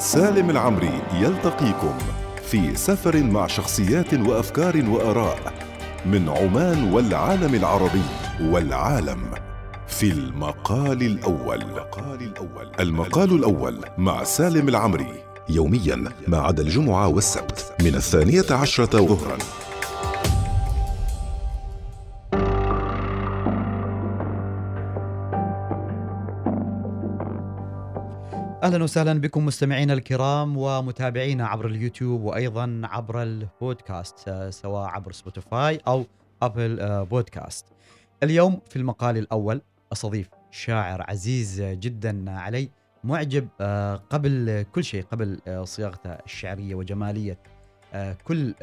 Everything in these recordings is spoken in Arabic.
سالم العمري يلتقيكم في سفر مع شخصيات وأفكار وآراء من عمان والعالم العربي والعالم في المقال الأول. المقال الأول مع سالم العمري يوميا ما عدا الجمعة والسبت من الثانية عشرة ظهرا. أهلا وسهلا بكم مستمعينا الكرام ومتابعينا عبر اليوتيوب وأيضا عبر البودكاست آه، سواء عبر سبوتيفاي أو أبل آه، بودكاست. اليوم في المقال الأول أستضيف شاعر عزيز جدا علي معجب آه، قبل كل شيء قبل صياغته الشعرية وجمالية كل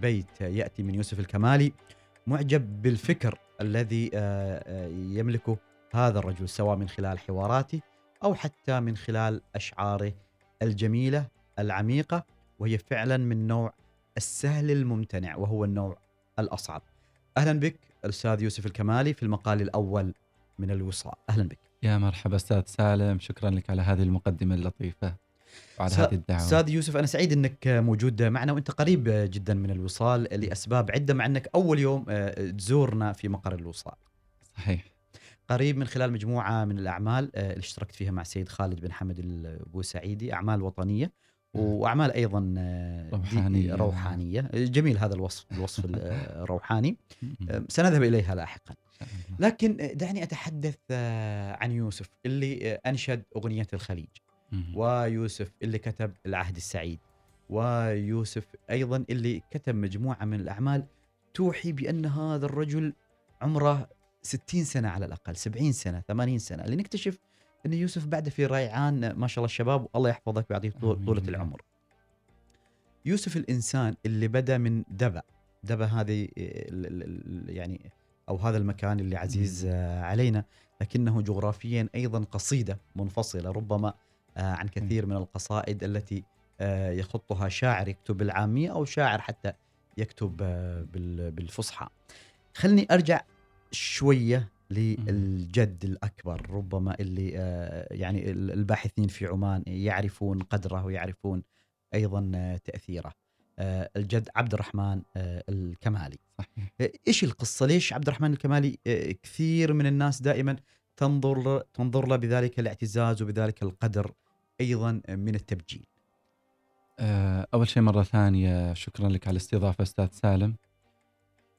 بيت يأتي من يوسف الكمالي معجب بالفكر الذي يملكه هذا الرجل سواء من خلال حواراته أو حتى من خلال أشعاره الجميلة العميقة وهي فعلا من نوع السهل الممتنع وهو النوع الأصعب. أهلا بك الأستاذ يوسف الكمالي في المقال الأول من الوصال، أهلا بك. يا مرحبا أستاذ سالم، شكرا لك على هذه المقدمة اللطيفة وعلى هذه الدعوة. أستاذ يوسف أنا سعيد إنك موجود معنا وأنت قريب جدا من الوصال لأسباب عدة مع أنك أول يوم آه، تزورنا في مقر الوصال. صحيح. قريب من خلال مجموعة من الأعمال آه، اللي اشتركت فيها مع السيد خالد بن حمد البوسعيدي أعمال وطنية وأعمال أيضا آه، روحانية. روحانية. جميل هذا الوصف الوصف الروحاني آه، سنذهب إليها لاحقا. لكن دعني أتحدث عن يوسف اللي أنشد أغنية الخليج. ويوسف اللي كتب العهد السعيد. ويوسف أيضا اللي كتب مجموعة من الأعمال توحي بأن هذا الرجل عمره 60 سنة على الأقل 70 سنة 80 سنة لنكتشف إن يوسف بعد في ريعان ما شاء الله الشباب والله يحفظك ويعطيك طولة العمر. يوسف الإنسان اللي بدأ من دبا دبا هذه يعني أو هذا المكان اللي عزيز علينا لكنه جغرافيا أيضا قصيدة منفصلة ربما آه، عن كثير من القصائد التي آه، يخطها شاعر يكتب بالعامية أو شاعر حتى يكتب آه، بالفصحى. خلني أرجع شوية للجد الأكبر ربما اللي آه، يعني الباحثين في عمان يعرفون قدره ويعرفون أيضا آه، تأثيره. آه، الجد عبد الرحمن الكمالي. إيش القصة؟ ليش عبد الرحمن الكمالي كثير من الناس دائما تنظر تنظر له بذلك الاعتزاز وبذلك القدر أيضا من التبجيل؟ أول شيء مرة ثانية شكرا لك على الاستضافة أستاذ سالم.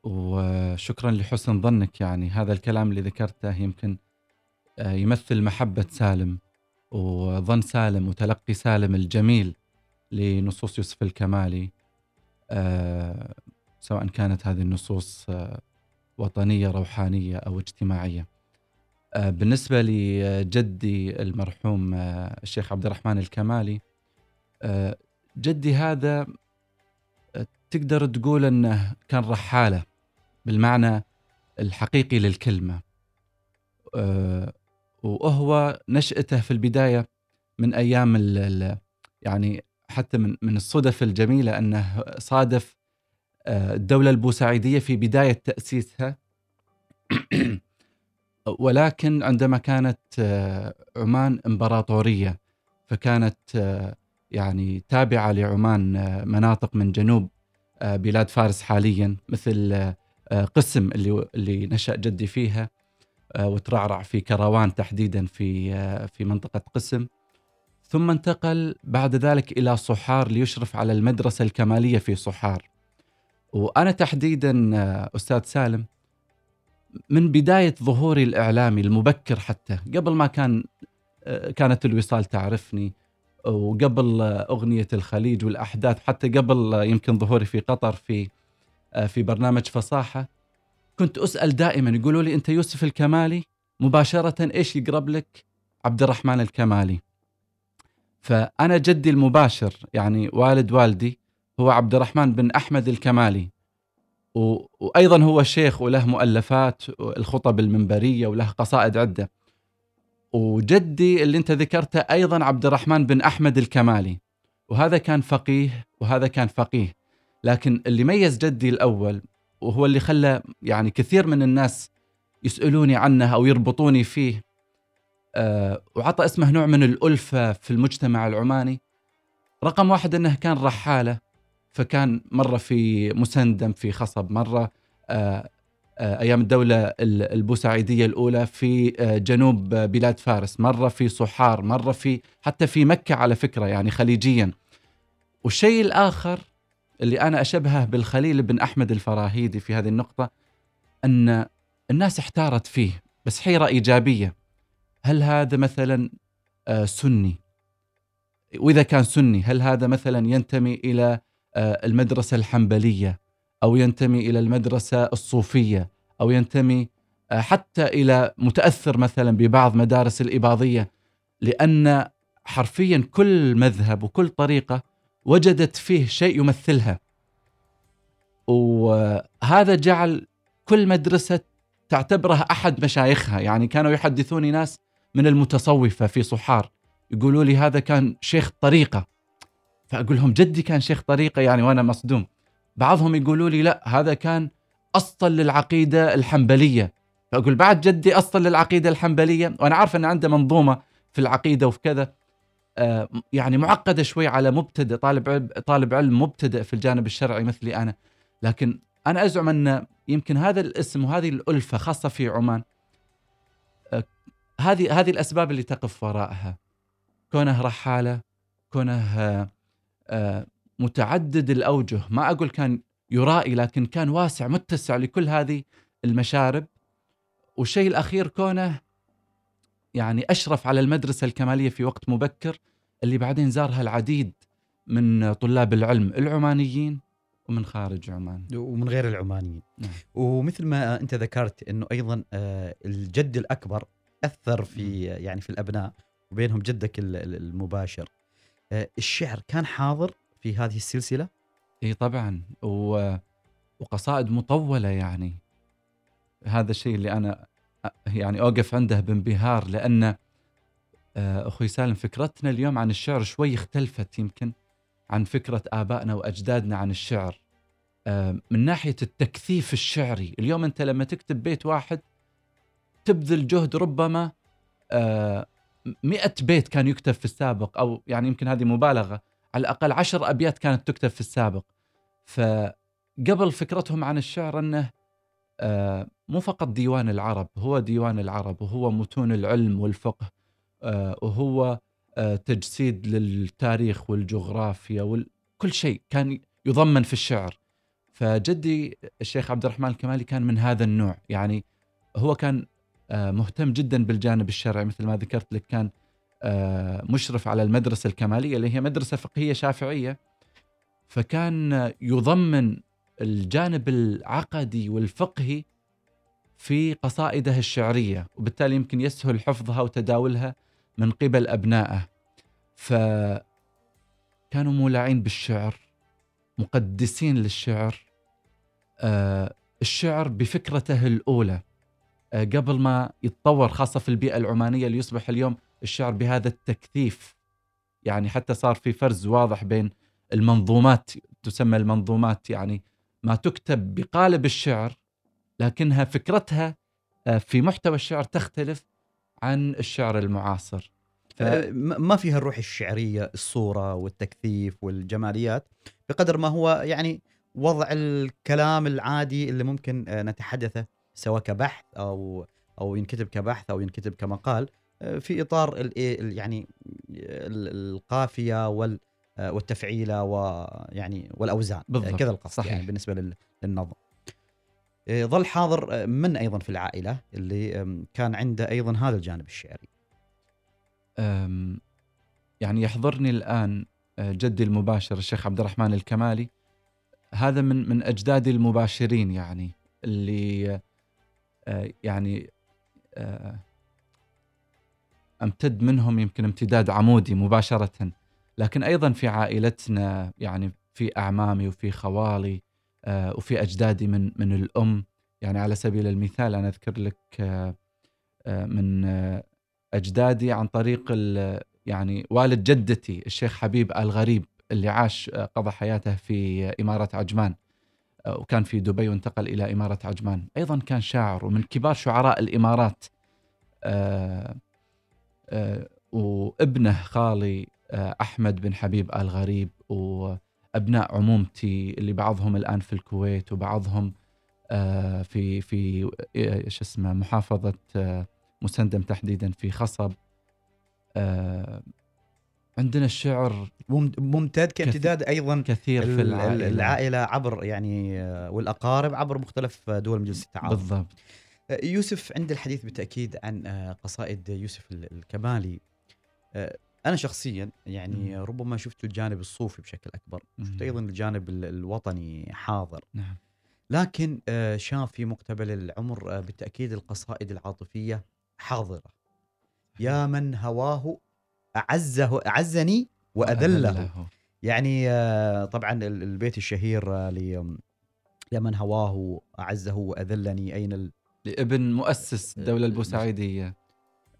وشكرا لحسن ظنك يعني. هذا الكلام اللي ذكرته يمكن آه، يمثل محبة سالم وظن سالم وتلقي سالم الجميل لنصوص يوسف الكمالي. آه، سواء كانت هذه النصوص آه، وطنية روحانية أو اجتماعية. بالنسبة لجدي المرحوم الشيخ عبد الرحمن الكمالي جدي هذا تقدر تقول أنه كان رحالة بالمعنى الحقيقي للكلمة. أه وهو نشأته في البداية من أيام ال يعني حتى من من الصدف الجميلة أنه صادف آه، الدولة البوسعيدية في بداية تأسيسها. ولكن عندما كانت آه، عمان إمبراطورية فكانت آه، يعني تابعة لعمان مناطق من جنوب بلاد فارس حاليا مثل آه، قسم اللي اللي نشأ جدي فيها آه، وترعرع في كروان تحديدا في آه، في منطقة قسم. ثم انتقل بعد ذلك إلى صحار ليشرف على المدرسة الكمالية في صحار. وأنا تحديدا أستاذ سالم من بداية ظهوري الإعلامي المبكر حتى قبل ما كان كانت الوصال تعرفني وقبل أغنية الخليج والأحداث حتى قبل يمكن ظهوري في قطر في آه، في برنامج فصاحة كنت أسأل دائما يقولوا لي أنت يوسف الكمالي مباشرة إيش يقرب لك؟ عبد الرحمن الكمالي. فأنا جدي المباشر يعني والد والدي هو عبد الرحمن بن أحمد الكمالي. و... وأيضا هو شيخ وله مؤلفات الخطب المنبرية وله قصائد عدة. وجدي اللي انت ذكرته أيضا عبد الرحمن بن أحمد الكمالي. وهذا كان فقيه وهذا كان فقيه. لكن اللي ميز جدي الأول وهو اللي خلى يعني كثير من الناس يسألوني عنه أو يربطوني فيه أه وعطى اسمه نوع من الألفة في المجتمع العماني. رقم واحد إنه كان رحالة فكان مرة في مسندم في خصب مرة آه، أيام الدولة ال- البوسعيديه الأولى في آه، جنوب آه، بلاد فارس مرة في صحار مرة في حتى في مكة على فكرة يعني خليجيا. والشيء الآخر اللي أنا أشبهه بالخليل بن أحمد الفراهيدي في هذه النقطة أن الناس احتارت فيه بس حيرة إيجابية. هل هذا مثلا آه، سني؟ وإذا كان سني هل هذا مثلا ينتمي إلى آه، المدرسة الحنبلية؟ أو ينتمي إلى المدرسة الصوفية أو ينتمي آه، حتى إلى متأثر مثلا ببعض مدارس الإباضية لأن حرفيا كل مذهب وكل طريقة وجدت فيه شيء يمثلها. وهذا جعل كل مدرسة تعتبره أحد مشايخها. يعني كانوا يحدثوني ناس من المتصوفة في صحار يقولوا لي هذا كان شيخ طريقة. فأقول لهم جدي كان شيخ طريقة يعني وأنا مصدوم. بعضهم يقولوا لي لا هذا كان اصل للعقيدة الحنبلية. فأقول بعد جدي اصل للعقيدة الحنبلية وأنا عارف إن عنده منظومة في العقيدة وفي كذا. آه، يعني معقدة شوي على مبتدئ طالب طالب علم مبتدئ في الجانب الشرعي مثلي أنا. لكن أنا أزعم أن يمكن هذا الاسم وهذه الألفة خاصة في عمان آه، هذه هذه الأسباب اللي تقف وراءها. كونه رحاله كونه آه، متعدد الأوجه. ما أقول كان يرائي لكن كان واسع متسع لكل هذه المشارب. والشيء الأخير كونه يعني أشرف على المدرسة الكمالية في وقت مبكر اللي بعدين زارها العديد من طلاب العلم العمانيين ومن خارج عمان. ومن غير العمانيين. نعم. ومثل ما أنت ذكرت إنه أيضا آه، الجد الأكبر أثر في يعني في الأبناء وبينهم جدك ال- ال- المباشر. آه، الشعر كان حاضر في هذه السلسلة؟ إي طبعا و... وقصائد مطولة يعني. هذا الشيء اللي أنا يعني أوقف عنده بانبهار لأن آه، أخوي سالم فكرتنا اليوم عن الشعر شوي اختلفت يمكن عن فكرة آبائنا وأجدادنا عن الشعر. آه، من ناحية التكثيف الشعري اليوم أنت لما تكتب بيت واحد تبذل جهد ربما آه، مئة بيت كان يكتب في السابق أو يعني يمكن هذه مبالغة. على الأقل عشر أبيات كانت تكتب في السابق. فقبل فكرتهم عن الشعر أنه آه، مو فقط ديوان العرب هو ديوان العرب وهو متون العلم والفقه آه، وهو آه، تجسيد للتاريخ والجغرافيا وكل شيء كان يضمن في الشعر. فجدي الشيخ عبد الرحمن الكمالي كان من هذا النوع. يعني هو كان مهتم جدا بالجانب الشرعي مثل ما ذكرت لك كان مشرف على المدرسة الكمالية اللي هي مدرسة فقهية شافعية. فكان آه، يضمن الجانب العقدي والفقهي في قصائده الشعرية وبالتالي يمكن يسهل حفظها وتداولها من قبل أبنائه. فكانوا مولعين بالشعر مقدسين للشعر. آه، الشعر بفكرته الأولى. آه، قبل ما يتطور خاصة في البيئة العمانية ليصبح اليوم الشعر بهذا التكثيف. يعني حتى صار في فرز واضح بين المنظومات تسمى المنظومات يعني ما تكتب بقالب الشعر لكنها فكرتها آه، في محتوى الشعر تختلف عن الشعر المعاصر. ف... آه، ما فيها الروح الشعرية الصورة والتكثيف والجماليات بقدر ما هو يعني وضع الكلام العادي اللي ممكن آه، نتحدثه سواء كبحث أو أو ينكتب كبحث أو ينكتب كمقال. في إطار إيه يعني ال- القافية وال آه، والتفعيلة ويعني والأوزان بالضبط، آه، كذا القصد صحيح. يعني بالنسبة لل- للنظم. آه، ظل حاضر آه، من أيضا في العائلة اللي كان عنده أيضا هذا الجانب الشعري. يعني يحضرني الآن آه، جدي المباشر الشيخ عبد الرحمن الكمالي. هذا من من أجدادي المباشرين يعني اللي يعني أمتد منهم يمكن امتداد عمودي مباشرة. لكن أيضا في عائلتنا يعني في أعمامي وفي خوالي آه، وفي أجدادي من من الأم. يعني على سبيل المثال أنا أذكر لك آه، آه، من أجدادي عن طريق ال- يعني والد جدتي الشيخ حبيب آل غريب اللي عاش قضى حياته في إمارة عجمان وكان في دبي وانتقل إلى إمارة عجمان. أيضا كان شاعر ومن كبار شعراء الإمارات آه، وابنه خالي آه، أحمد بن حبيب آل غريب وأبناء عمومتي اللي بعضهم الآن في الكويت وبعضهم آه، في في آه، شو اسمه محافظة مسندم تحديدا في خصب. عندنا الشعر ممتد كامتداد أيضا كثير في العائلة. العائلة عبر يعني والأقارب عبر مختلف دول مجلس التعاون. بالضبط. يوسف عند الحديث بالتأكيد عن قصائد يوسف الكمالي. أنا شخصيا يعني ربما شفت الجانب الصوفي بشكل أكبر شفت أيضا الجانب الوطني حاضر. نعم. لكن آه، شاف في مقتبل العمر آه، بالتأكيد القصائد العاطفية حاضرة. يا من هواه أعزه أعزني وأذله. يعني آه، طبعا البيت الشهير يا من هواه أعزه وأذلني أين لابن مؤسس الدولة البوسعيدية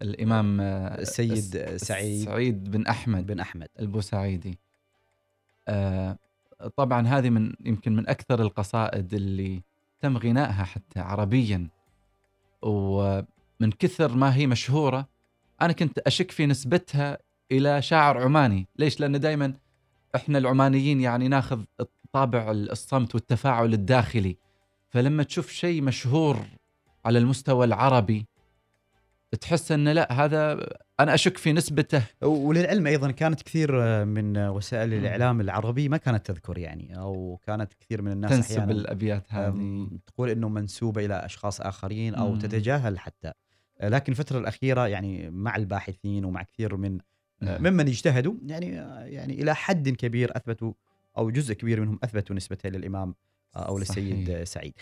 الإمام السيد سعيد. سعيد بن أحمد بن أحمد. البوسعيدي. آه طبعا هذه من يمكن من أكثر القصائد اللي تم غنائها حتى عربيا. ومن كثر ما هي مشهورة أنا كنت أشك في نسبتها إلى شاعر عماني. ليش؟ لأن دائما إحنا العمانيين يعني ناخذ طابع الصمت والتفاعل الداخلي. فلما تشوف شيء مشهور على المستوى العربي تحس انه لا هذا أنا أشك في نسبته وللعلم أيضا كانت كثير من وسائل الإعلام العربيه ما كانت تذكر يعني أو كانت كثير من الناس تنسب أحيانا الأبيات هذه تقول إنه منسوبه إلى أشخاص آخرين أو مم. تتجاهل حتى لكن الفترة الأخيرة يعني مع الباحثين ومع كثير من نعم. ممن اجتهدوا يعني يعني إلى حد كبير أثبتوا أو جزء كبير منهم أثبتوا نسبته للإمام أو للسيد صحيح. سعيد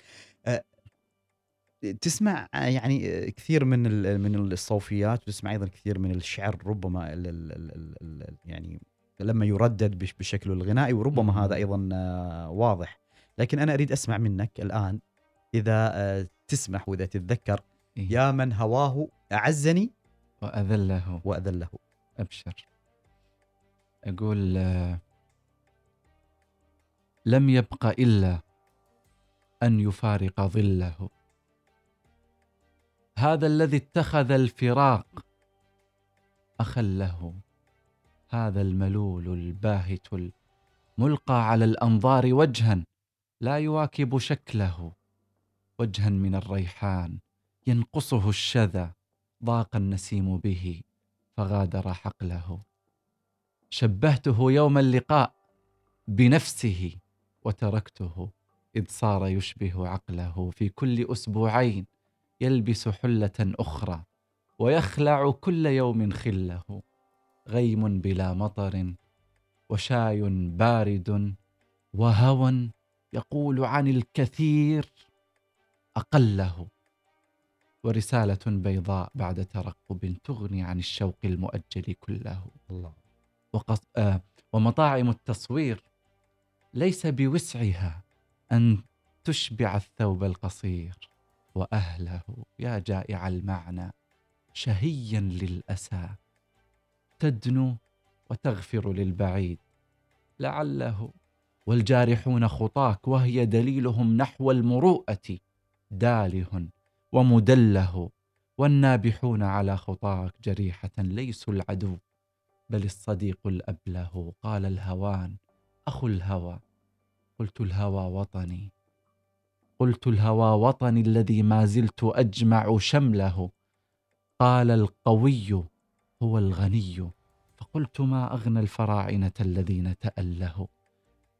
تسمع يعني كثير من من الصوفيات وتسمع أيضا كثير من الشعر ربما ال ال ال ال يعني لما يردد بشكله الغنائي وربما هذا أيضا واضح. لكن أنا أريد أسمع منك الآن إذا تسمح وإذا تتذكر. إيه؟ يا من هواه أعزني وأذله. وأذله. أبشر. أقول لم يبق إلا أن يفارق ظله. هذا الذي اتخذ الفراق أخا له. هذا الملول الباهت الملقى على الأنظار وجها لا يواكب شكله. وجها من الريحان ينقصه الشذا ضاق النسيم به فغادر حقله. شبهته يوم اللقاء بنفسه وتركته إذ صار يشبه عقله في كل أسبوعين. يلبس حلة أخرى ويخلع كل يوم خله غيم بلا مطر وشاي بارد وهوى يقول عن الكثير أقله. ورسالة بيضاء بعد ترقب تغني عن الشوق المؤجل كله. الله. وقص... آه ومطاعم التصوير ليس بوسعها أن تشبع الثوب القصير. وأهله. يا جائع المعنى شهيا للأسى. تدنو وتغفر للبعيد. لعله والجارحون خطاك وهي دليلهم نحو المروءة. داله ومدله والنابحون على خطاك جريحة ليسوا العدو بل الصديق الأبله. قال الهوان أخو الهوى. قلت الهوى وطني. قلت الهوى وطني الذي ما زلت أجمع شمله. قال القوي هو الغني. فقلت ما أغنى الفراعنة الذين تأله.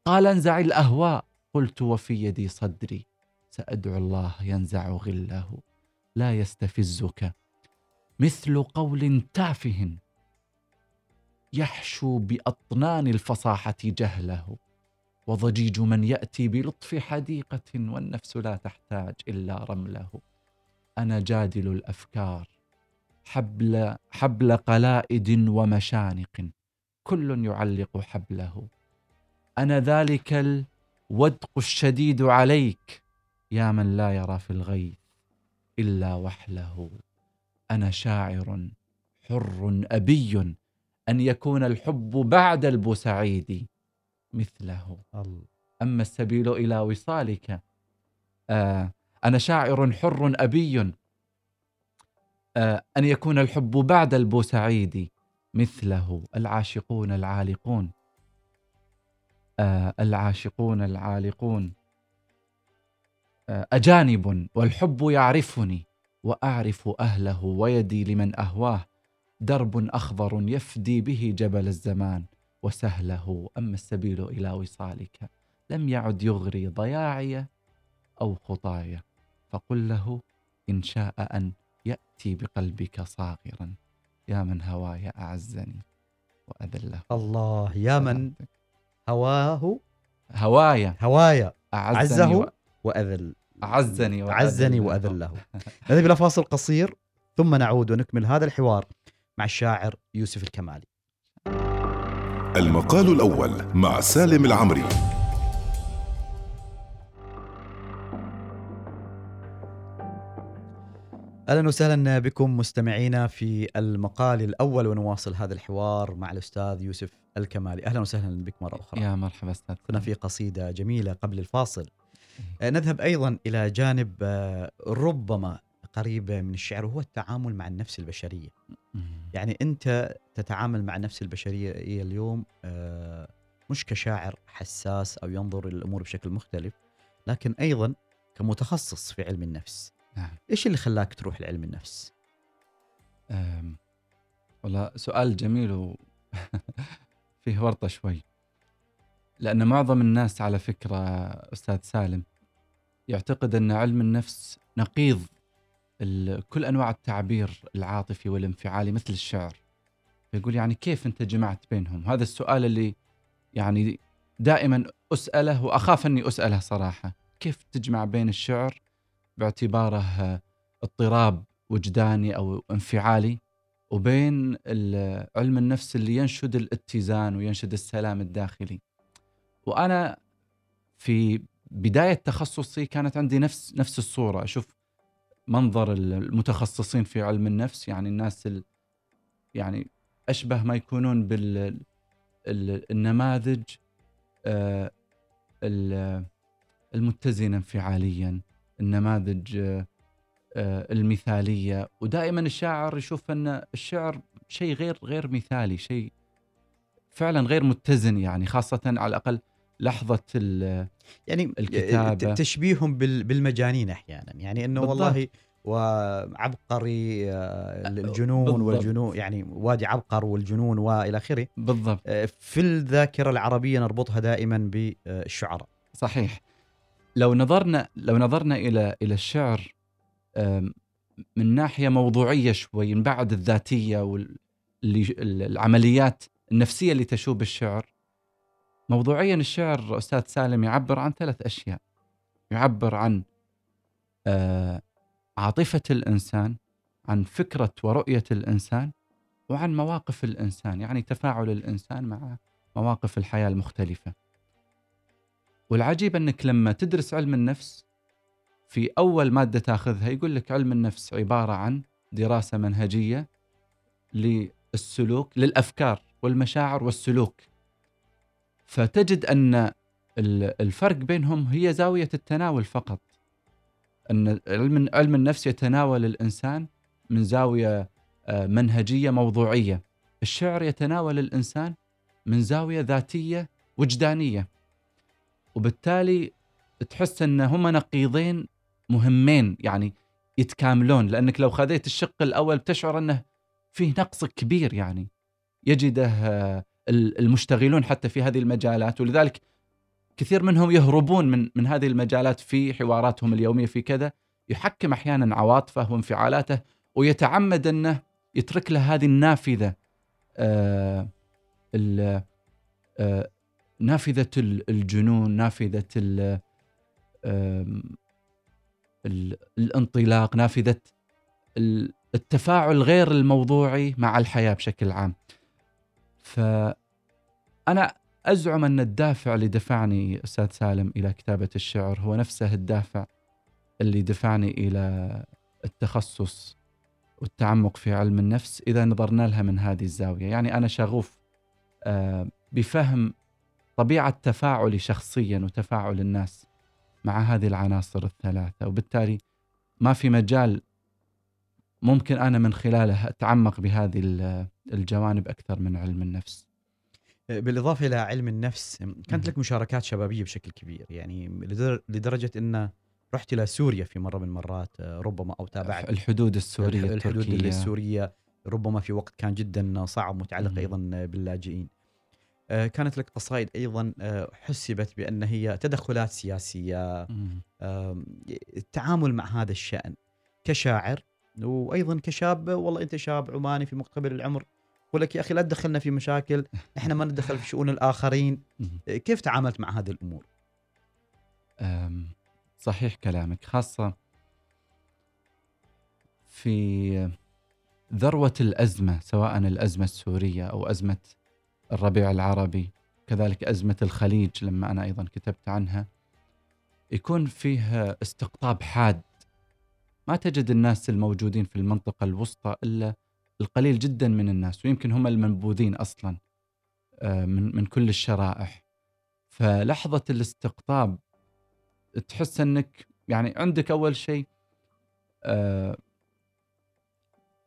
قال انزع الأهواء. قلت وفي يدي صدري. سأدعو الله ينزع غله. لا يستفزك مثل قول تافه يحشو بأطنان الفصاحة جهله. وضجيج من يأتي بلطف حديقة والنفس لا تحتاج إلا رمله. أنا جادل الأفكار حبل حبل قلائد ومشانق. كل يعلق حبله. أنا ذلك الودق الشديد عليك يا من لا يرى في الغيث إلا وحله. أنا شاعر حر أبي أن يكون الحب بعد البوسعيد. مثله. الله. أما السبيل إلى وصالك آه أنا شاعر حر أبي آه أن يكون الحب بعد البوسعيد مثله. العاشقون العالقون آه العاشقون العالقون آه أجانب والحب يعرفني وأعرف أهله ويدي لمن أهواه. درب أخضر يفدي به جبل الزمان. وسهله أما السبيل إلى وصالك. لم يعد يغري ضياعي أو خطايا. فقل له إن شاء أن يأتي بقلبك صاغرا. يا من هواي أعزني وأذله. الله يا من هواه؟ هوايا هوايا أعزني عزه و... وأذل. أعزني وأذله. عزني وأذله. نذهب إلى فاصل قصير ثم نعود ونكمل هذا الحوار مع الشاعر يوسف الكمالي. المقال الأول مع سالم العمري. أهلا وسهلا بكم مستمعينا في المقال الأول ونواصل هذا الحوار مع الأستاذ يوسف الكمالي. أهلا وسهلا بك مرة أخرى. يا مرحبا أستاذ. كنا في قصيدة جميلة قبل الفاصل. نذهب أيضا إلى جانب آه، ربما قريب من الشعر وهو التعامل مع النفس البشرية. يعني أنت تتعامل مع النفس البشرية اليوم آه، مش كشاعر حساس أو ينظر الأمور بشكل مختلف لكن أيضا كمتخصص في علم النفس. نعم. إيش اللي خلاك تروح لعلم النفس؟ أم، والله سؤال جميل و فيه ورطة شوي. لأن معظم الناس على فكرة أستاذ سالم يعتقد أن علم النفس نقيض كل أنواع التعبير العاطفي والانفعالي مثل الشعر. يقول يعني كيف أنت جمعت بينهم؟ هذا السؤال اللي يعني دائما أسأله وأخاف أني أسأله صراحة. كيف تجمع بين الشعر باعتباره اضطراب وجداني أو انفعالي وبين علم النفس اللي ينشد الاتزان وينشد السلام الداخلي. وأنا في بداية تخصصي كانت عندي نفس نفس الصورة. أشوف منظر ال- المتخصصين في علم النفس يعني الناس ال يعني أشبه ما يكونون بال ال- النماذج آه، ال- المتزنة انفعاليا النماذج آه، آه، المثالية. ودائما الشاعر يشوف أن الشعر شيء غير غير مثالي شيء فعلا غير متزن يعني خاصة على الأقل لحظة ال- يعني الكتابة. ت- تشبيههم بال- بالمجانين أحيانا يعني إنه بالضبط. والله وعبقري آه، الجنون بالضبط. والجنون يعني وادي عبقر والجنون وإلى آخره بالضبط آه، في الذاكرة العربية نربطها دائما بالشعراء صحيح لو نظرنا لو نظرنا إلى إلى الشعر من ناحية موضوعية شوي من بعد الذاتية والعمليات النفسية اللي تشوب الشعر موضوعيا الشعر أستاذ سالم يعبر عن ثلاث أشياء. يعبر عن آه، عاطفة الإنسان عن فكرة ورؤية الإنسان وعن مواقف الإنسان يعني تفاعل الإنسان مع مواقف الحياة المختلفة. والعجيب أنك لما تدرس علم النفس في أول مادة تاخذها يقول لك علم النفس عبارة عن دراسة منهجية للسلوك للأفكار والمشاعر والسلوك. فتجد ال- الفرق بينهم هي زاوية التناول فقط. أن علم علم النفس يتناول الإنسان من زاوية آه، منهجية موضوعية. الشعر يتناول الإنسان من زاوية ذاتية وجدانية. وبالتالي تحس أن هم نقيضين مهمين يعني يتكاملون. لأنك لو خذيت الشق الأول بتشعر أنه فيه نقص كبير يعني. يجده المشتغلون حتى في هذه المجالات ولذلك كثير منهم يهربون من من هذه المجالات في حواراتهم اليومية في كذا يحكم أحيانا عواطفه وانفعالاته ويتعمد أنه يترك له هذه النافذة آه آه نافذة ال- الجنون نافذة ال- الانطلاق نافذة ال- التفاعل غير الموضوعي مع الحياة بشكل عام. فأنا أزعم أن الدافع اللي دفعني أستاذ سالم إلى كتابة الشعر هو نفسه الدافع اللي دفعني إلى التخصص والتعمق في علم النفس إذا نظرنا لها من هذه الزاوية، يعني أنا شغوف آه، بفهم طبيعة تفاعلي شخصيا وتفاعل الناس مع هذه العناصر الثلاثة، وبالتالي ما في مجال ممكن أنا من خلاله أتعمق بهذه ال- الجوانب أكثر من علم النفس. بالإضافة إلى علم النفس كانت. لك مشاركات شبابية بشكل كبير. يعني لدر- لدرجة إن رحت إلى سوريا في مرة من المرات آه، ربما أو تابعت الحدود السورية الح- الحدود التركية. السوريه ربما في وقت كان جدا صعب متعلق. أيضا باللاجئين. آه، كانت لك قصائد أيضا حسبت بأن هي تدخلات سياسية التعامل مع هذا الشأن كشاعر وأيضا كشاب والله أنت شاب عماني في مقتبل العمر يقول لك يا أخي لا تدخلنا في مشاكل إحنا ما ندخل في شؤون الآخرين مم. كيف تعاملت مع هذه الأمور صحيح كلامك خاصة في ذروة الأزمة سواء الأزمة السورية أو أزمة الربيع العربي كذلك أزمة الخليج لما أنا أيضا كتبت عنها يكون فيه استقطاب حاد ما تجد الناس الموجودين في المنطقة الوسطى إلا القليل جدا من الناس ويمكن هم المنبوذين أصلا آه، من من كل الشرائح. فلحظة الاستقطاب تحس إنك يعني عندك أول شيء آه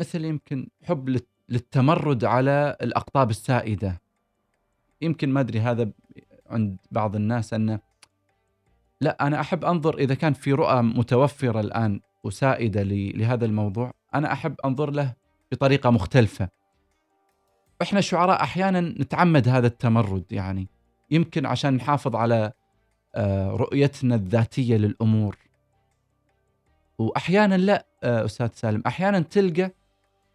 مثل يمكن حب للت- للتمرد على الأقطاب السائدة. يمكن ما أدري هذا عند بعض الناس إنه لا أنا أحب أنظر إذا كان في رؤى متوفرة الآن وسائدة لهذا الموضوع. أنا أحب أنظر له بطريقة مختلفة. إحنا شعراء أحيانا نتعمد هذا التمرد يعني يمكن عشان نحافظ على آه، رؤيتنا الذاتية للأمور. وأحيانا لا آه، أستاذ سالم. أحيانا تلقى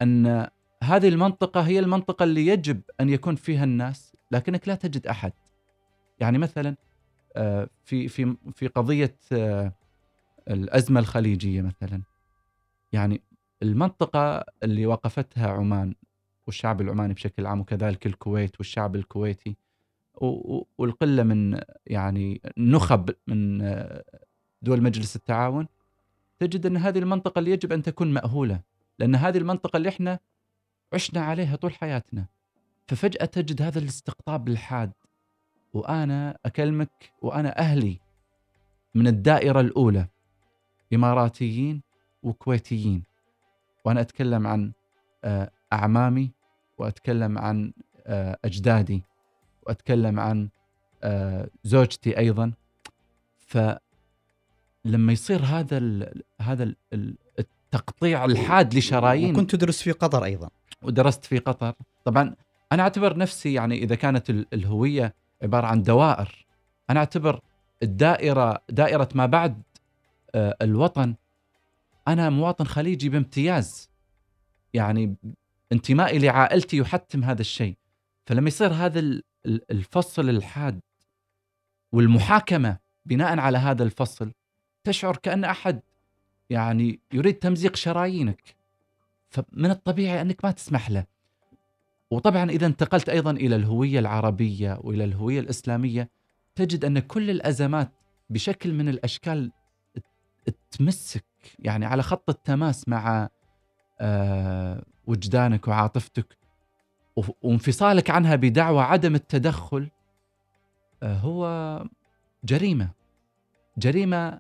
أن هذه المنطقة هي المنطقة اللي يجب أن يكون فيها الناس لكنك لا تجد أحد. يعني مثلا آه، في في في قضية الأزمة الخليجية مثلا. يعني المنطقة اللي وقفتها عمان والشعب العماني بشكل عام وكذلك الكويت والشعب الكويتي و- و- والقلة من يعني نخب من دول مجلس التعاون تجد أن هذه المنطقة اللي يجب أن تكون مأهولة لأن هذه المنطقة اللي إحنا عشنا عليها طول حياتنا. ففجأة تجد هذا الاستقطاب الحاد وأنا أكلمك وأنا أهلي من الدائرة الأولى. إماراتيين وكويتيين. وأنا أتكلم عن آه، أعمامي وأتكلم عن آه، أجدادي وأتكلم عن آه، زوجتي أيضا. فلما يصير هذا ال هذا ال- ال- التقطيع الحاد لشرايين. وكنت تدرس في قطر أيضا. ودرست في قطر. طبعا أنا أعتبر نفسي يعني إذا كانت ال- الهوية عبارة عن دوائر أنا أعتبر الدائرة دائرة ما بعد الوطن. أنا مواطن خليجي بامتياز. يعني انتمائي لعائلتي يحتم هذا الشيء. فلما يصير هذا ال- ال- الفصل الحاد والمحاكمة بناء على هذا الفصل تشعر كأن أحد يعني يريد تمزيق شرايينك. فمن الطبيعي أنك ما تسمح له. وطبعا إذا انتقلت أيضا إلى الهوية العربية وإلى الهوية الإسلامية تجد أن كل الأزمات بشكل من الأشكال تمسك يعني على خط التماس مع آه، وجدانك وعاطفتك وانفصالك عنها بدعوى عدم التدخل آه، هو جريمة. جريمة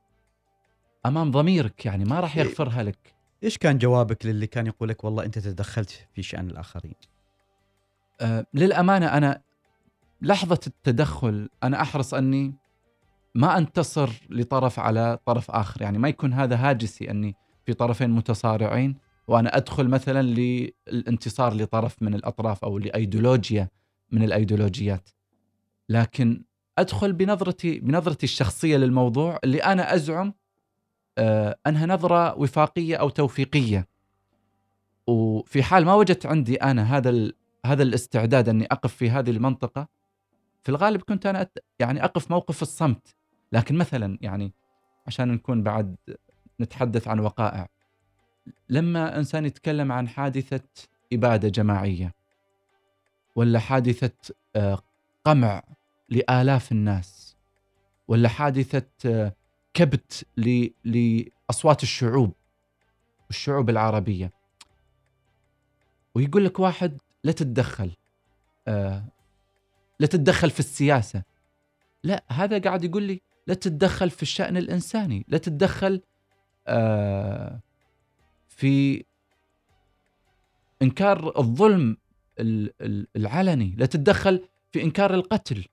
أمام ضميرك يعني ما راح يغفرها لك. إيش كان جوابك للي كان يقول لك والله أنت تدخلت في شأن الآخرين؟ آه، للأمانة أنا لحظة التدخل أنا أحرص أني ما أنتصر لطرف على طرف آخر. يعني ما يكون هذا هاجسي أني في طرفين متصارعين وأنا أدخل مثلا للانتصار لطرف من الأطراف أو لأيديولوجيا من الأيديولوجيات. لكن أدخل بنظرتي بنظرتي الشخصية للموضوع اللي أنا أزعم آه، أنها نظرة وفاقية أو توفيقية. وفي حال ما وجدت عندي أنا هذا هذا الاستعداد أني أقف في هذه المنطقة في الغالب كنت أنا يعني أقف موقف الصمت. لكن مثلا يعني عشان نكون بعد نتحدث عن وقائع لما إنسان يتكلم عن حادثة إبادة جماعية ولا حادثة آه، قمع لآلاف الناس ولا حادثة آه، كبت لأصوات الشعوب الشعوب العربية ويقول لك واحد لا تتدخل آه لا تتدخل في السياسة. لا هذا قاعد يقول لي لا تتدخل في الشأن الإنساني لا تتدخل آه في إنكار الظلم ال- ال- العلني لا تتدخل في إنكار القتل.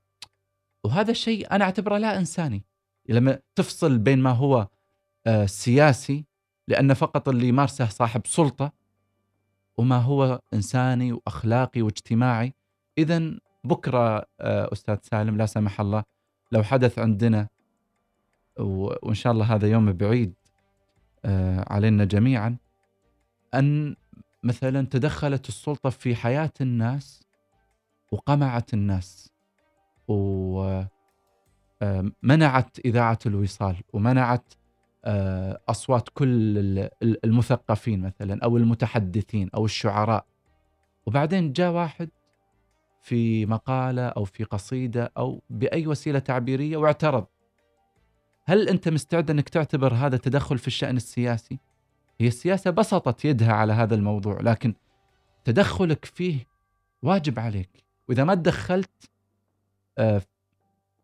وهذا الشيء أنا أعتبره لا إنساني. لما تفصل بين ما هو آه، سياسي لأن فقط اللي يمارسه صاحب سلطة وما هو إنساني وأخلاقي واجتماعي. اذا بكرة آه، أستاذ سالم لا سمح الله لو حدث عندنا و- وإن شاء الله هذا يوم بعيد آه، علينا جميعا أن مثلا تدخلت السلطة في حياة الناس وقمعت الناس ومنعت إذاعة الوصال ومنعت آه، أصوات كل ال- ال- المثقفين مثلا أو المتحدثين أو الشعراء. وبعدين جاء واحد في مقالة أو في قصيدة أو بأي وسيلة تعبيرية واعترض. هل أنت مستعد أنك تعتبر هذا تدخل في الشأن السياسي؟ هي السياسة بسطت يدها على هذا الموضوع لكن تدخلك فيه واجب عليك وإذا ما تدخلت آه،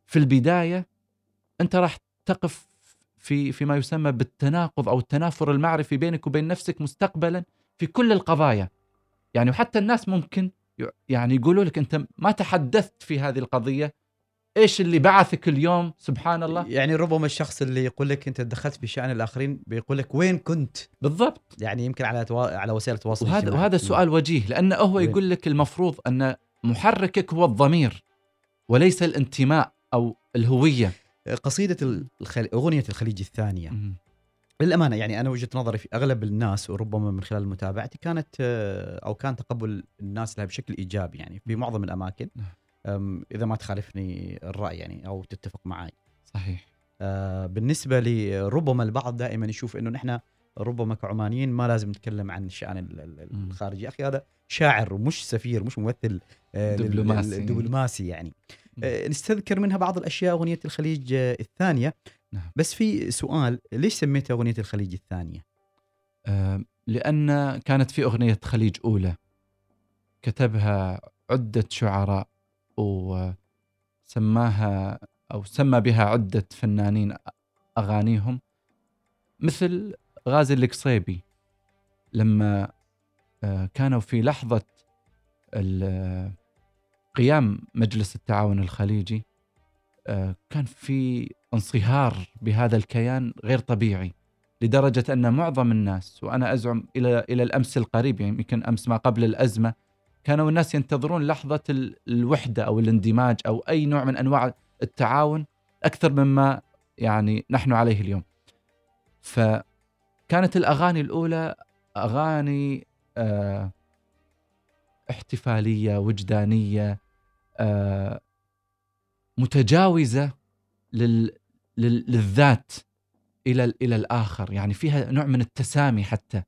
في البداية أنت راح تقف في فيما يسمى بالتناقض أو التنافر المعرفي بينك وبين نفسك مستقبلا في كل القضايا يعني وحتى الناس ممكن يعني يقولوا لك أنت ما تحدثت في هذه القضية إيش اللي بعثك اليوم؟ سبحان الله. يعني ربما الشخص اللي يقول لك أنت دخلت في شأن الآخرين بيقول لك وين كنت؟ بالضبط. يعني يمكن على توا... على وسائل التواصل وهذا. وهذا سؤال وجيه لأنه هو؟ يقول لك المفروض أن محركك هو الضمير وليس الانتماء أو الهوية. قصيدة الخل... أغنية الخليج الثانية. للأمانة يعني أنا وجهة نظري في أغلب الناس وربما من خلال متابعتي كانت آه، أو كان تقبل الناس لها بشكل إيجابي يعني في معظم الأماكن. نعم. إذا ما تخالفني الرأي يعني أو تتفق معي صحيح آه، بالنسبة لي ربما البعض دائما يشوف إنه نحن ربما كعمانيين ما لازم نتكلم عن الشان. الخارجي يا أخي هذا شاعر ومش سفير مش ممثل آه، دبلوماسي. دبلوماسي يعني. آه، نستذكر منها بعض الأشياء أغنية الخليج الثانية نعم. بس في سؤال ليش سميتها أغنية الخليج الثانية؟ لأن كانت في أغنية خليج أولى كتبها عدة شعراء وسماها أو سمى بها عدة فنانين أغانيهم مثل غازي القصيبي لما آه، كانوا في لحظة قيام مجلس التعاون الخليجي آه، كان في انصهار بهذا الكيان غير طبيعي لدرجة أن معظم الناس وأنا أزعم إلى إلى الأمس القريب يعني يمكن أمس ما قبل الأزمة كانوا الناس ينتظرون لحظة ال- الوحدة أو الاندماج أو أي نوع من أنواع التعاون أكثر مما يعني نحن عليه اليوم. فكانت الأغاني الأولى أغاني آه احتفالية وجدانية آه متجاوزة لل لل للذات إلى إلى الآخر. يعني فيها نوع من التسامي حتى.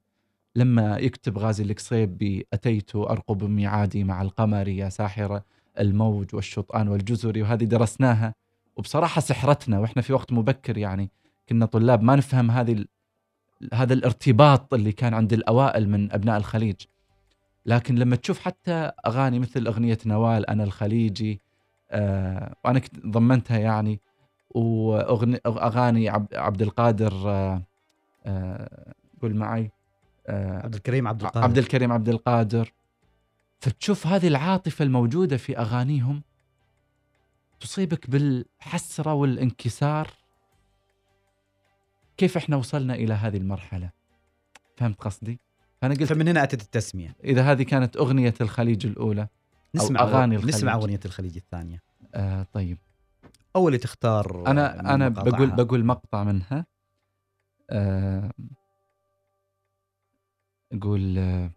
لما يكتب غازي القصيبي أتيت أرقب ميعادي مع القمر يا ساحره الموج والشطآن والجزر وهذه درسناها. وبصراحة سحرتنا وإحنا في وقت مبكر يعني كنا طلاب ما نفهم هذه هذا الارتباط اللي كان عند الأوائل من أبناء الخليج. لكن لما تشوف حتى أغاني مثل أغنية نوال أنا الخليجي آه كنت ضمنتها يعني واغاني عبد القادر آه، آه، قول معي. عبد الكريم عبد القادر. عبد الكريم عبد القادر. فتشوف هذه العاطفة الموجودة في أغانيهم تصيبك بالحسرة والانكسار. كيف إحنا وصلنا إلى هذه المرحلة؟ فهمت قصدي؟ فانا قلت فمن هنا أتت التسمية. إذا هذه كانت أغنية الخليج الأولى نسمع أغاني نسمع الخليج. أغنية الخليج الثانية. آه طيب. اللي تختار أنا من أنا بقول. بقول مقطع منها. آه، أقول آه،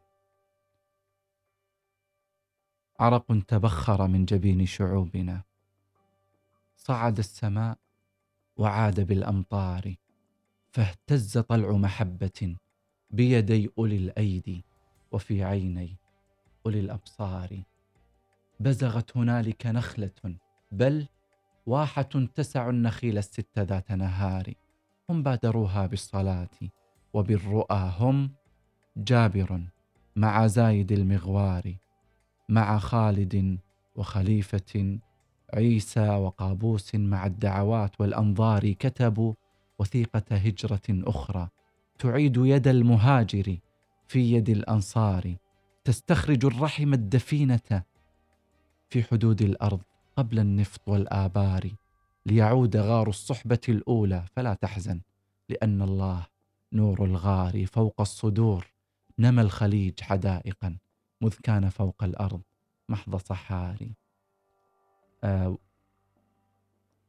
عرق تبخر من جبين شعوبنا صعد السماء وعاد بالأمطار فاهتز طلع محبة بيدي أولي الأيدي وفي عيني أولي الأبصار. بزغت هنالك نخلة بل واحة تسع النخيل الست ذات نهار هم بادروها بالصلاة وبالرؤى هم جابر مع زايد المغوار مع خالد وخليفة عيسى وقابوس مع الدعوات والأنظار كتبوا وثيقة هجرة أخرى. تعيد يد المهاجر في يد الأنصار. تستخرج الرحم الدفينة في حدود الأرض قبل النفط والآبار. ليعود غار الصحبة الأولى. فلا تحزن لأن الله نور الغار فوق الصدور. نمى الخليج حدائقا مذ كان فوق الأرض محض صحاري. آه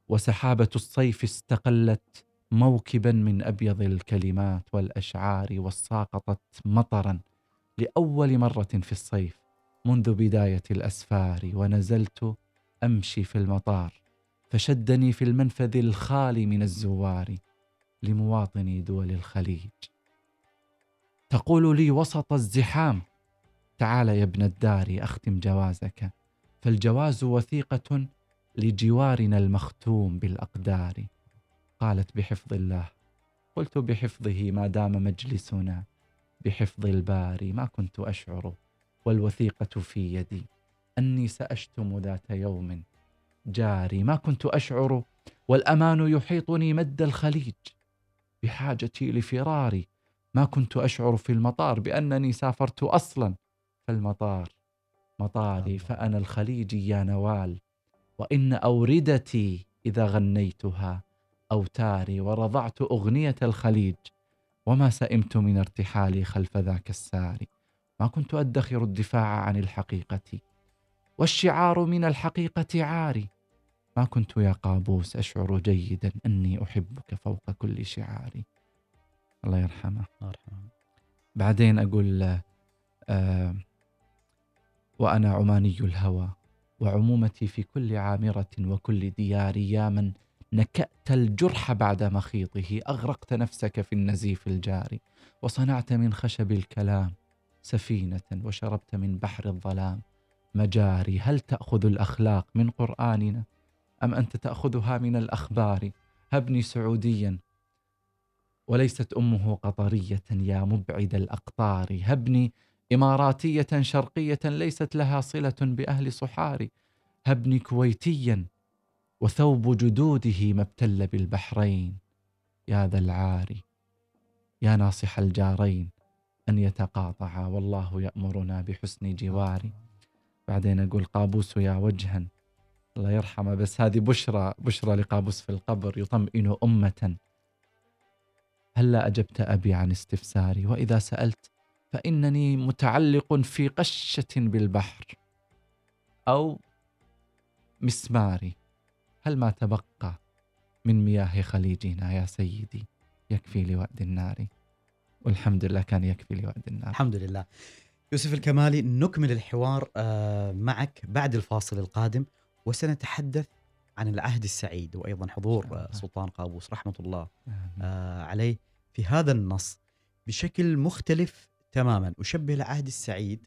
وسحابة الصيف استقلت موكبا من أبيض الكلمات والأشعار وساقطت مطرا لأول مرة في الصيف منذ بداية الأسفار ونزلت أمشي في المطار فشدني في المنفذ الخالي من الزوار لمواطني دول الخليج. تقول لي وسط الزحام تعال يا ابن الدار أختم جوازك. فالجواز وثيقة لجوارنا المختوم بالأقدار. قالت بحفظ الله قلت بحفظه ما دام مجلسنا بحفظ الباري ما كنت أشعر والوثيقة في يدي. أني سأشتم ذات يوم جاري ما كنت أشعر والأمان يحيطني مد الخليج. بحاجتي لفراري ما كنت أشعر في المطار بأنني سافرت أصلا. فالمطار مطاري فأنا الخليج يا نوال. وإن أوردتي إذا غنيتها أوتاري ورضعت أغنية الخليج. وما سئمت من ارتحالي خلف ذاك الساري ما كنت أدخر الدفاع عن الحقيقة. والشعار من الحقيقة عاري. ما كنت يا قابوس أشعر جيدا أني أحبك فوق كل شعاري. الله يرحمه. الله يرحمه. بعدين أقول آه وأنا عماني الهوى وعمومتي في كل عامرة وكل ديار يا من نكأت الجرح بعد مخيطه أغرقت نفسك في النزيف الجاري وصنعت من خشب الكلام سفينة وشربت من بحر الظلام مجاري. هل تأخذ الأخلاق من قرآننا؟ أم أنت تأخذها من الأخبار؟ هبني سعوديا وليست أمه قطرية يا مبعد الأقطار. هبني إماراتية شرقية ليست لها صلة بأهل صحاري هبني كويتيا وثوب جدوده ما ابتل بالبحرين. يا ذا العاري يا ناصح الجارين أن يتقاطعا والله يأمرنا بحسن جواري بعدين أقول قابوس يا وجها الله يرحمه بس هذه بشرى بشرى لقابوس في القبر يطمئن أمة. هلا أجبت أبي عن استفساري وإذا سألت فإنني متعلق في قشة بالبحر أو مسماري. هل ما تبقى من مياه خليجنا يا سيدي؟ يكفي لوأد النار. والحمد لله كان يكفي لوأد النار. الحمد لله. يوسف الكمالي نكمل الحوار آه، معك بعد الفاصل القادم وسنتحدث عن العهد السعيد وأيضا حضور آه، سلطان قابوس رحمة الله آه، عليه في هذا النص بشكل مختلف تماما أشبه العهد السعيد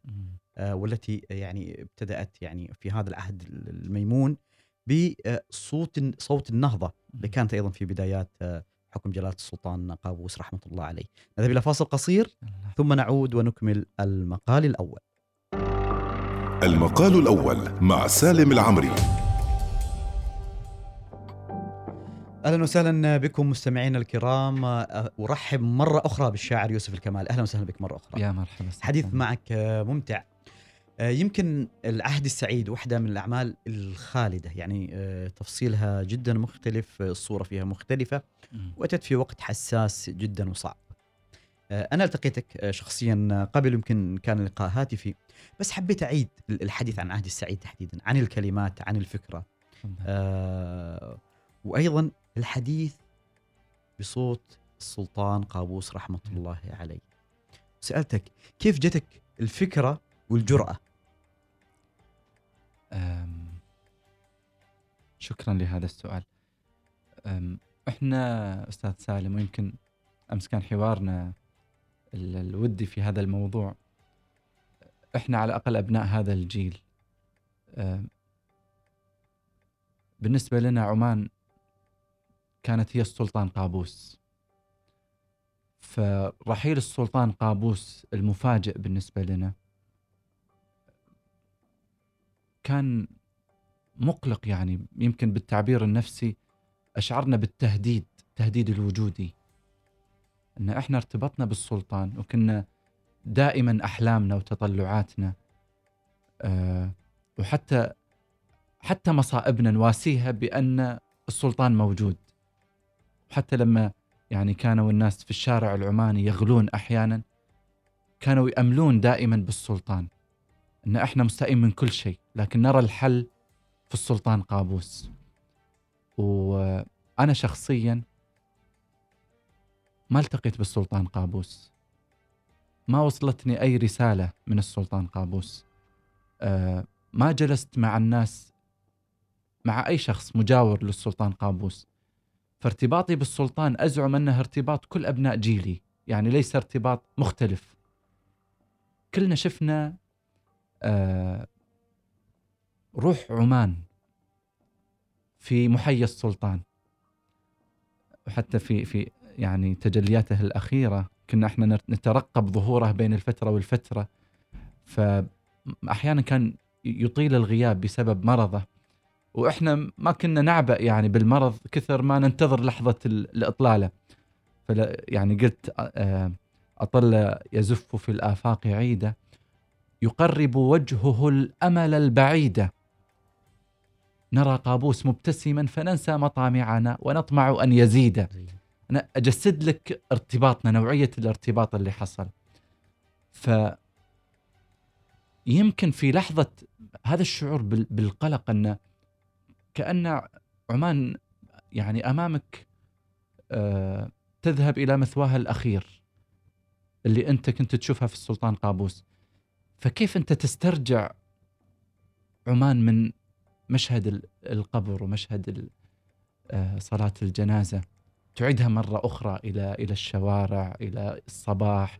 والتي يعني ابتدأت يعني في هذا العهد الميمون بصوت صوت النهضة اللي كانت أيضا في بدايات حكم جلالة السلطان قابوس رحمة الله عليه. نذهب إلى فاصل قصير ثم نعود ونكمل المقال الأول. المقال الأول مع سالم العمري. أهلا وسهلا بكم مستمعينا الكرام. أرحب مرة أخرى بالشاعر يوسف الكمال. أهلا وسهلا بك مرة أخرى. يا مرحبا حديث معك ممتع. آه، يمكن العهد السعيد واحدة من الأعمال الخالدة. يعني آه، تفصيلها جدا مختلف الصورة فيها مختلفة وأتت في وقت حساس جدا وصعب. آه، أنا التقيتك شخصيا قبل يمكن كان لقاء هاتفي بس حبيت أعيد الحديث عن عهد السعيد تحديدا عن الكلمات عن الفكرة. وأيضا الحديث بصوت السلطان قابوس رحمة الله عليه. سألتك كيف جتك الفكرة والجرأة؟ شكرا لهذا السؤال. إحنا أستاذ سالم ويمكن أمس كان حوارنا الودي في هذا الموضوع. إحنا على الأقل أبناء هذا الجيل. بالنسبة لنا عمان كانت هي السلطان قابوس. فرحيل السلطان قابوس المفاجئ بالنسبة لنا كان مقلق يعني يمكن بالتعبير النفسي أشعرنا بالتهديد التهديد الوجودي. أن إحنا ارتبطنا بالسلطان وكنا دائما أحلامنا وتطلعاتنا آه، وحتى حتى مصائبنا نواسيها بأن السلطان موجود. وحتى لما يعني كانوا الناس في الشارع العماني يغلون أحيانا كانوا يأملون دائما بالسلطان. إن إحنا مستائين من كل شيء لكن نرى الحل في السلطان قابوس. وأنا شخصيا ما التقيت بالسلطان قابوس. ما وصلتني أي رسالة من السلطان قابوس. أه ما جلست مع الناس مع أي شخص مجاور للسلطان قابوس. فارتباطي بالسلطان أزعم انه ارتباط كل أبناء جيلي. يعني ليس ارتباط مختلف. كلنا شفنا آه روح عمان في محيا السلطان. وحتى في في يعني تجلياته الأخيرة كنا إحنا نترقب ظهوره بين الفترة والفترة. فاحيانا كان يطيل الغياب بسبب مرضه. وإحنا ما كنا نعبأ يعني بالمرض كثر ما ننتظر لحظة الإطلالة. فلا يعني قلت آه، أطل يزف في الآفاق عيدة يقرب وجهه الأمل البعيدة. نرى قابوس مبتسما فننسى مطامعنا ونطمع أن يزيد. أنا أجسد لك ارتباطنا نوعية الارتباط اللي حصل. ف يمكن في لحظة هذا الشعور بالقلق أن كأن عمان يعني أمامك آه تذهب إلى مثواها الأخير اللي أنت كنت تشوفها في السلطان قابوس. فكيف أنت تسترجع عمان من مشهد القبر ومشهد آه، صلاة الجنازة؟ تعيدها مرة أخرى إلى إلى الشوارع إلى الصباح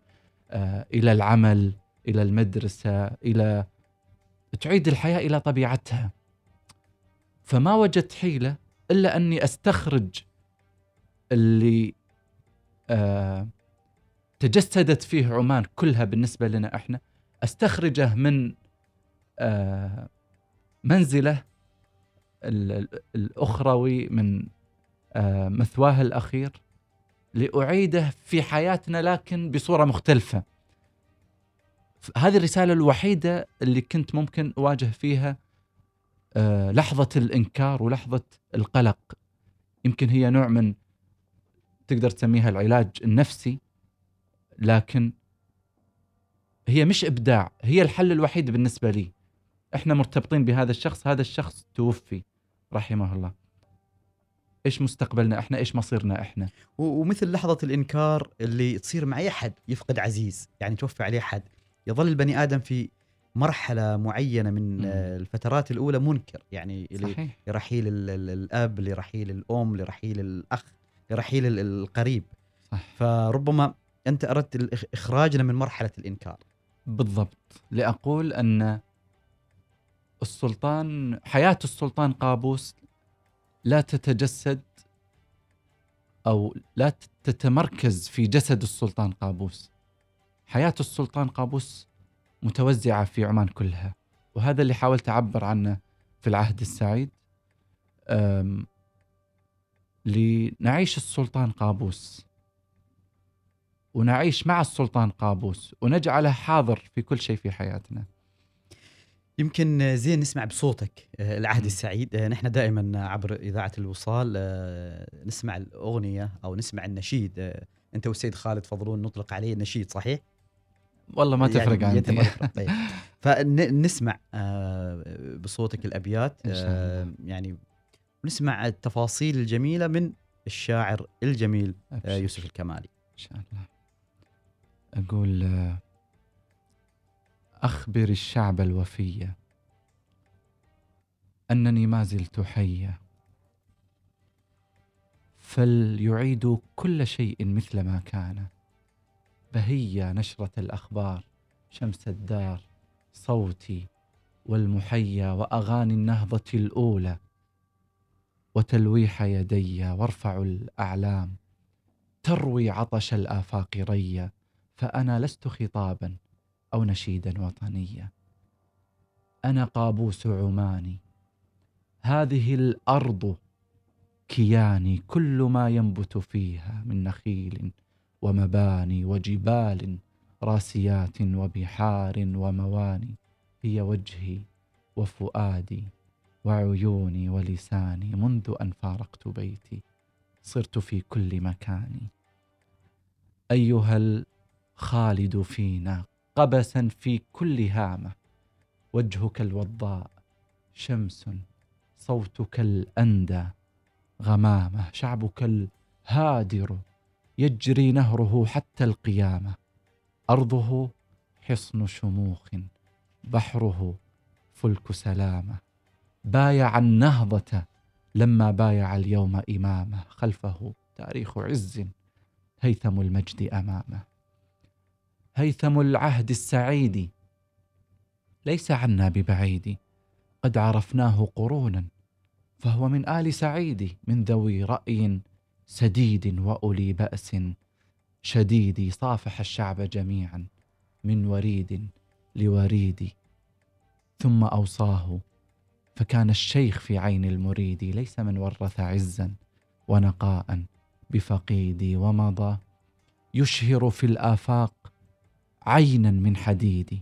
آه، إلى العمل إلى المدرسة إلى تعيد الحياة إلى طبيعتها. فما وجدت حيلة إلا أني أستخرج اللي آه تجسدت فيه عمان كلها بالنسبة لنا إحنا أستخرجه من آه منزله الأخروي من آه مثواه الأخير لأعيده في حياتنا لكن بصورة مختلفة. هذه الرسالة الوحيدة اللي كنت ممكن أواجه فيها لحظة الإنكار ولحظة القلق. يمكن هي نوع من تقدر تسميها العلاج النفسي لكن هي مش إبداع هي الحل الوحيد بالنسبة لي. إحنا مرتبطين بهذا الشخص هذا الشخص توفي رحمه الله. إيش مستقبلنا إحنا؟ إيش مصيرنا إحنا؟ ومثل لحظة الإنكار اللي تصير مع أي حد يفقد عزيز يعني توفى عليه حد يظل البني آدم في مرحلة معينة من مم. الفترات الأولى منكر يعني صحيح. لرحيل الأب لرحيل الأم لرحيل الأخ لرحيل القريب صح. فربما أنت أردت إخراجنا من مرحلة الإنكار بالضبط لأقول أن السلطان حياة السلطان قابوس لا تتجسد أو لا تتمركز في جسد السلطان قابوس حياة السلطان قابوس متوزعة في عمان كلها. وهذا اللي حاولت أعبر عنه في العهد السعيد لنعيش السلطان قابوس. ونعيش مع السلطان قابوس ونجعله حاضر في كل شيء في حياتنا. يمكن زين نسمع بصوتك آه، العهد السعيد. آه، نحن دائما عبر إذاعة الوصال آه، نسمع الأغنية أو نسمع النشيد. أنت والسيد خالد فضلون نطلق عليه النشيد صحيح؟ والله ما تفرق يعني عندي. طيب. فنسمع بصوتك الأبيات يعني نسمع التفاصيل الجميلة من الشاعر الجميل يوسف الكمالي. إن شاء الله. أقول أخبر الشعب الوفي أنني ما زلت حيا فليعيدوا كل شيء مثل ما كان. بهية نشرة الأخبار شمس الدار صوتي والمحيا وأغاني النهضة الأولى. وتلويح يدي وارفع الأعلام. تروي عطش الآفاق ريا فأنا لست خطابا أو نشيدا وطنيا. أنا قابوس عماني. هذه الأرض كياني كل ما ينبت فيها من نخيل ومباني وجبال راسيات وبحار ومواني هي وجهي وفؤادي وعيوني ولساني منذ أن فارقت بيتي صرت في كل مكان أيها الخالد فينا قبسا في كل هامة وجهك الوضاء شمس صوتك الأندى غمامة شعبك الهادر. يجري نهره حتى القيامة. أرضه حصن شموخ بحره فلك سلامة. بايع النهضة لما بايع اليوم إمامه. خلفه تاريخ عز هيثم المجد أمامه. هيثم العهد السعيد ليس عنا ببعيد. قد عرفناه قرونا فهو من آل سعيد من ذوي رأي سديد وأولي بأس شديد صافح الشعب جميعا من وريد لوريد. ثم أوصاه فكان الشيخ في عين المريد ليس من ورث عزا ونقاء بفقيدي ومضى. يشهر في الآفاق عينا من حديد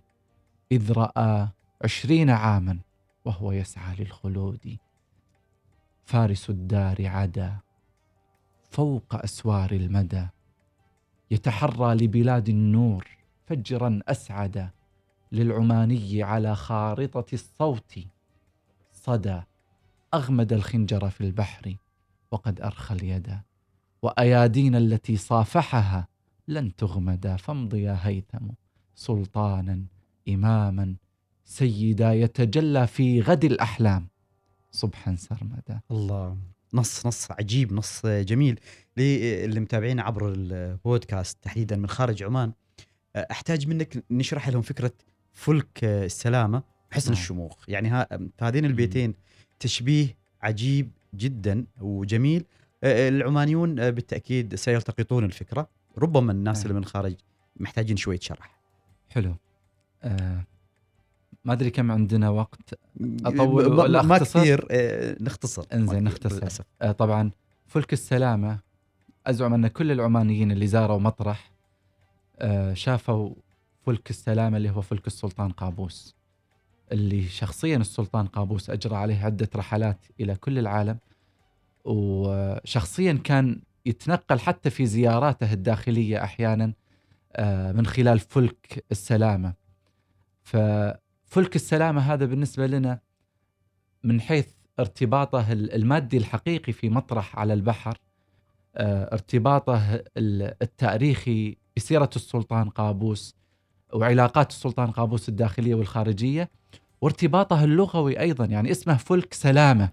إذ رأى عشرين عاما وهو يسعى للخلود. فارس الدار عدا فوق أسوار المدى يتحرى لبلاد النور فجرا أسعد للعماني على خارطة الصوت صدى أغمد الخنجر في البحر وقد أرخى اليد وأيادينا التي صافحها لن تغمدا فامض يا هيثم سلطانا اماما سيدا يتجلى في غد الأحلام صبحا سرمدا. الله. نص نص عجيب نص جميل للي متابعين عبر البودكاست تحديدا من خارج عمان. أحتاج منك نشرح لهم فكرة فلك السلامة بحسن نعم. الشموخ. يعني ها هذين البيتين تشبيه عجيب جدا وجميل. العمانيون بالتأكيد سيلتقطون الفكرة. ربما الناس نعم. اللي من خارج محتاجين شوية شرح. حلو. آه ما أدري كم عندنا وقت. أطول ما- ولا ما أختصر؟ كثير نختصر. إنزين نختصر. للأسف. آه طبعا فلك السلامة. أزعم أن كل العمانيين اللي زاروا مطرح آه شافوا فلك السلامة اللي هو فلك السلطان قابوس اللي شخصيا السلطان قابوس أجرى عليه عدة رحلات إلى كل العالم وشخصيا كان يتنقل حتى في زياراته الداخلية أحيانا آه، من خلال فلك السلامة. ففلك السلامة هذا بالنسبة لنا من حيث ارتباطه ال- المادي الحقيقي في مطرح على البحر آه، ارتباطه ال- التاريخي بسيرة السلطان قابوس وعلاقات السلطان قابوس الداخلية والخارجية وارتباطه اللغوي أيضا يعني اسمه فلك سلامة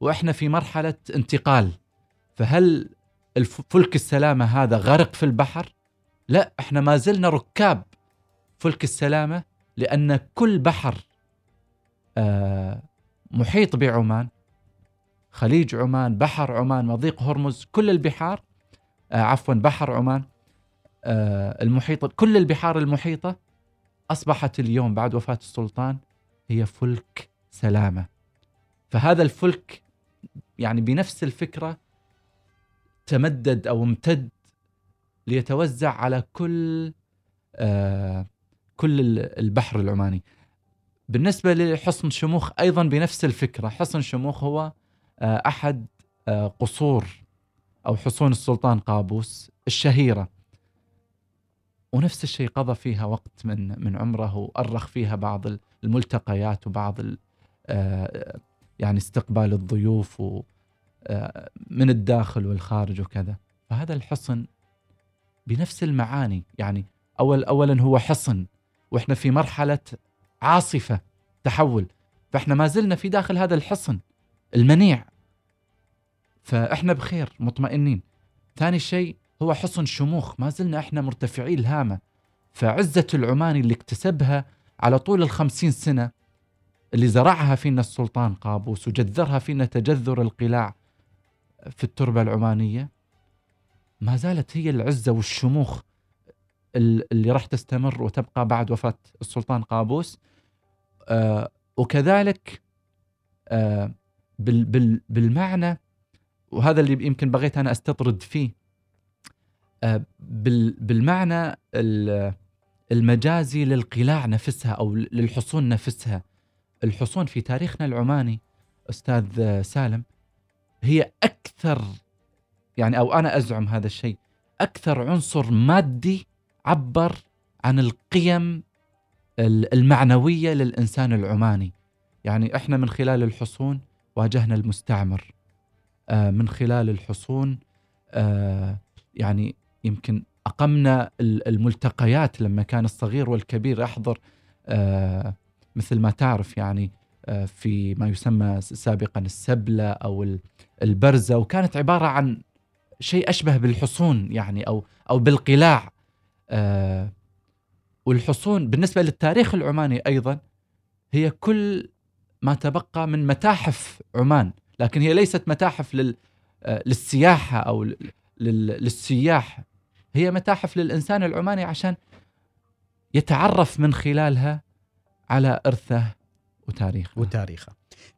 وإحنا في مرحلة انتقال فهل الف- فلك السلامة هذا غرق في البحر؟ لا إحنا ما زلنا ركاب فلك السلامة لأن كل بحر آه، محيط بعمان خليج عمان بحر عمان مضيق هرمز كل البحار آه، عفوا بحر عمان آه، المحيط كل البحار المحيطة أصبحت اليوم بعد وفاة السلطان هي فلك سلامة. فهذا الفلك يعني بنفس الفكرة تمدد أو امتد ليتوزع على كل آه كل ال- البحر العماني. بالنسبة لحصن شموخ أيضا بنفس الفكرة. حصن شموخ هو آه أحد آه قصور أو حصون السلطان قابوس الشهيرة. ونفس الشيء قضى فيها وقت من من عمره وأرخ فيها بعض الملتقيات وبعض آه، يعني استقبال الضيوف من الداخل والخارج وكذا. فهذا الحصن بنفس المعاني. يعني أول أولا هو حصن. وإحنا في مرحلة عاصفة تحول فإحنا ما زلنا في داخل هذا الحصن المنيع. فإحنا بخير مطمئنين. ثاني شيء هو حصن شموخ ما زلنا إحنا مرتفعي الهامة. فعزة العماني اللي اكتسبها على طول الخمسين سنة اللي زرعها فينا السلطان قابوس وجذرها فينا تجذر القلاع في التربة العمانية ما زالت هي العزة والشموخ ال- اللي راح تستمر وتبقى بعد وفاة السلطان قابوس. آه وكذلك آه بال بال بالمعنى وهذا اللي يمكن بغيت أنا أستطرد فيه. آه بال بالمعنى ال- المجازي للقلاع نفسها أو للحصون نفسها. الحصون في تاريخنا العماني أستاذ سالم هي أكثر يعني أو أنا أزعم هذا الشيء أكثر عنصر مادي عبر عن القيم المعنوية للإنسان العماني. يعني إحنا من خلال الحصون واجهنا المستعمر. آه، من خلال الحصون آه، يعني يمكن أقمنا الملتقيات لما كان الصغير والكبير احضر آه، مثل ما تعرف يعني في ما يسمى سابقا السبلة أو البرزة وكانت عبارة عن شيء أشبه بالحصون يعني أو أو بالقلاع. والحصون بالنسبة للتاريخ العماني أيضا هي كل ما تبقى من متاحف عمان لكن هي ليست متاحف لل آه، للسياحة أو للسياح هي متاحف للإنسان العماني عشان يتعرف من خلالها على إرثه وتاريخه. وتاريخه.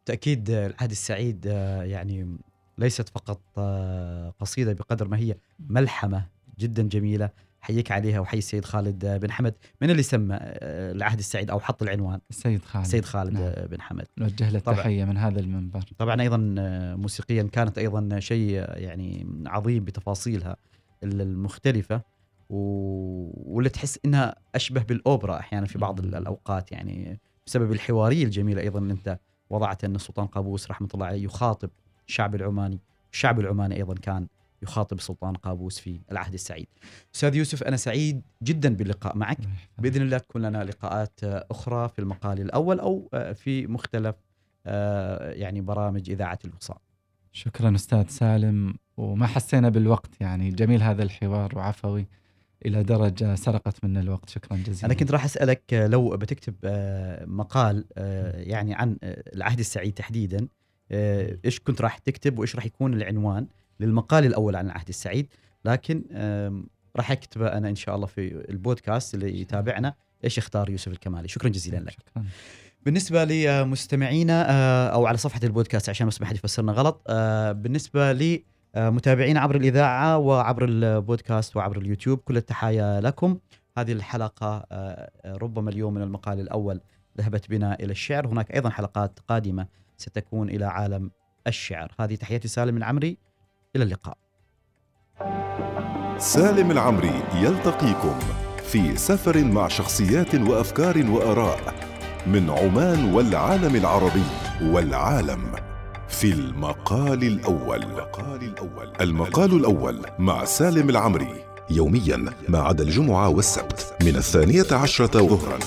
تاكيد العهد السعيد آه، يعني ليست فقط آه، قصيدة بقدر ما هي ملحمة جدا جميلة. حييك عليها وحي السيد خالد بن حمد من اللي سمى آه، العهد السعيد أو حط العنوان. السيد خالد. السيد خالد نعم. بن حمد. نوجه له تحيه من هذا المنبر. طبعا أيضا آه، موسيقيا كانت أيضا شيء يعني عظيم بتفاصيلها المختلفة و... واللي تحس إنها أشبه بالأوبرا أحيانا في بعض الأوقات يعني بسبب الحواريه الجميله أيضا اللي أنت وضعت إن السلطان قابوس رحمة الله عليه يخاطب الشعب العماني. الشعب العماني أيضا كان يخاطب السلطان قابوس في العهد السعيد. أستاذ يوسف أنا سعيد جدا باللقاء معك. بإذن الله تكون لنا لقاءات أخرى في المقال الأول أو في مختلف آه، يعني برامج إذاعة الوصال. شكرا أستاذ سالم. وما حسينا بالوقت يعني جميل هذا الحوار وعفوي إلى درجة سرقت منا الوقت. شكرا جزيلا. أنا كنت راح أسألك لو بتكتب آه، مقال آه، يعني عن العهد السعيد تحديدا إيش كنت راح تكتب وإيش راح يكون العنوان؟ للمقال الأول عن العهد السعيد لكن راح اكتبه أنا إن شاء الله في البودكاست اللي يتابعنا إيش اختار يوسف الكمالي. شكرا جزيلا لك. شكرا. بالنسبة لمستمعينا آه، أو على صفحة البودكاست عشان بس ما حد يفسرنا غلط آه، بالنسبة لي متابعينا عبر الإذاعة وعبر البودكاست وعبر اليوتيوب كل التحايا لكم. هذه الحلقة آه، ربما اليوم من المقال الأول ذهبت بنا إلى الشعر. هناك أيضا حلقات قادمة ستكون إلى عالم الشعر. هذه تحياتي سالم العمري إلى اللقاء. سالم العمري يلتقيكم في سفر مع شخصيات وأفكار وآراء من عمان والعالم العربي والعالم في المقال الأول. المقال الأول المقال الأول مع سالم العمري يوميا ما عدا الجمعة والسبت من الثانية عشرة ظهرا.